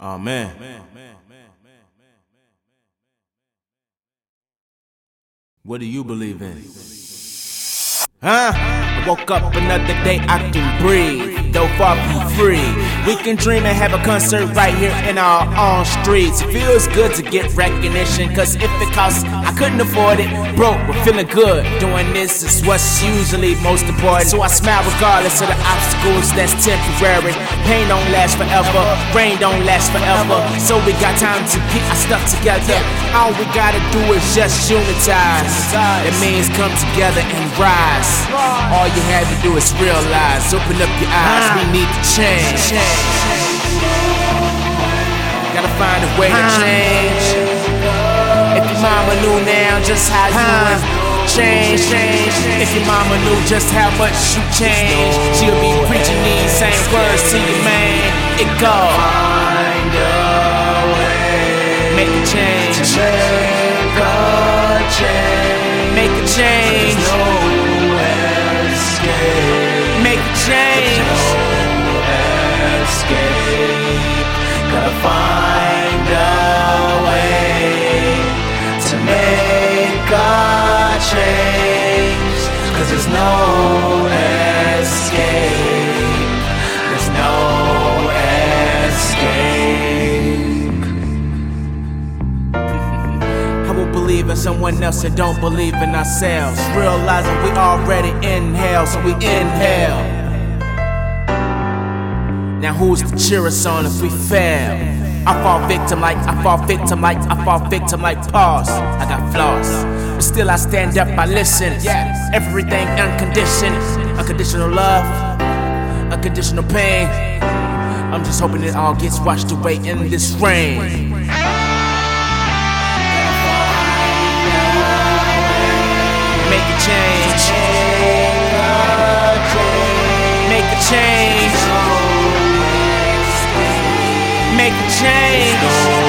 Amen. What do you believe in? Huh? I woke up another day, I can breathe, far from free. We can dream and have a concert right here in our own streets. It feels good to get recognition, cause if it costs, I couldn't afford it. Broke, but feeling good. Doing this is what's usually most important. So I smile regardless of the obstacles that's temporary. Pain don't last forever, rain don't last forever. So we got time to get our stuff together. All we gotta do is just unitize. That means come together and rise. All you have to do is realize, open up your eyes, we need to change. Gotta find a way to change. If your mama knew now just how you change, change. If your mama knew just how much you changed, she'll be preaching these same words to you, man. It go. Find a way Make a change. No escape. There's no escape. I will believe in someone else and don't believe in ourselves. Realizing we already inhale, so we inhale. Now who's to cheer us on if we fail? I fall victim like I fall victim like I fall victim like pause. I got flaws, but still I stand up. I listen. Everything unconditioned, unconditional love, unconditional pain. I'm just hoping it all gets washed away in this rain. Make a change. Make a change. Make a change.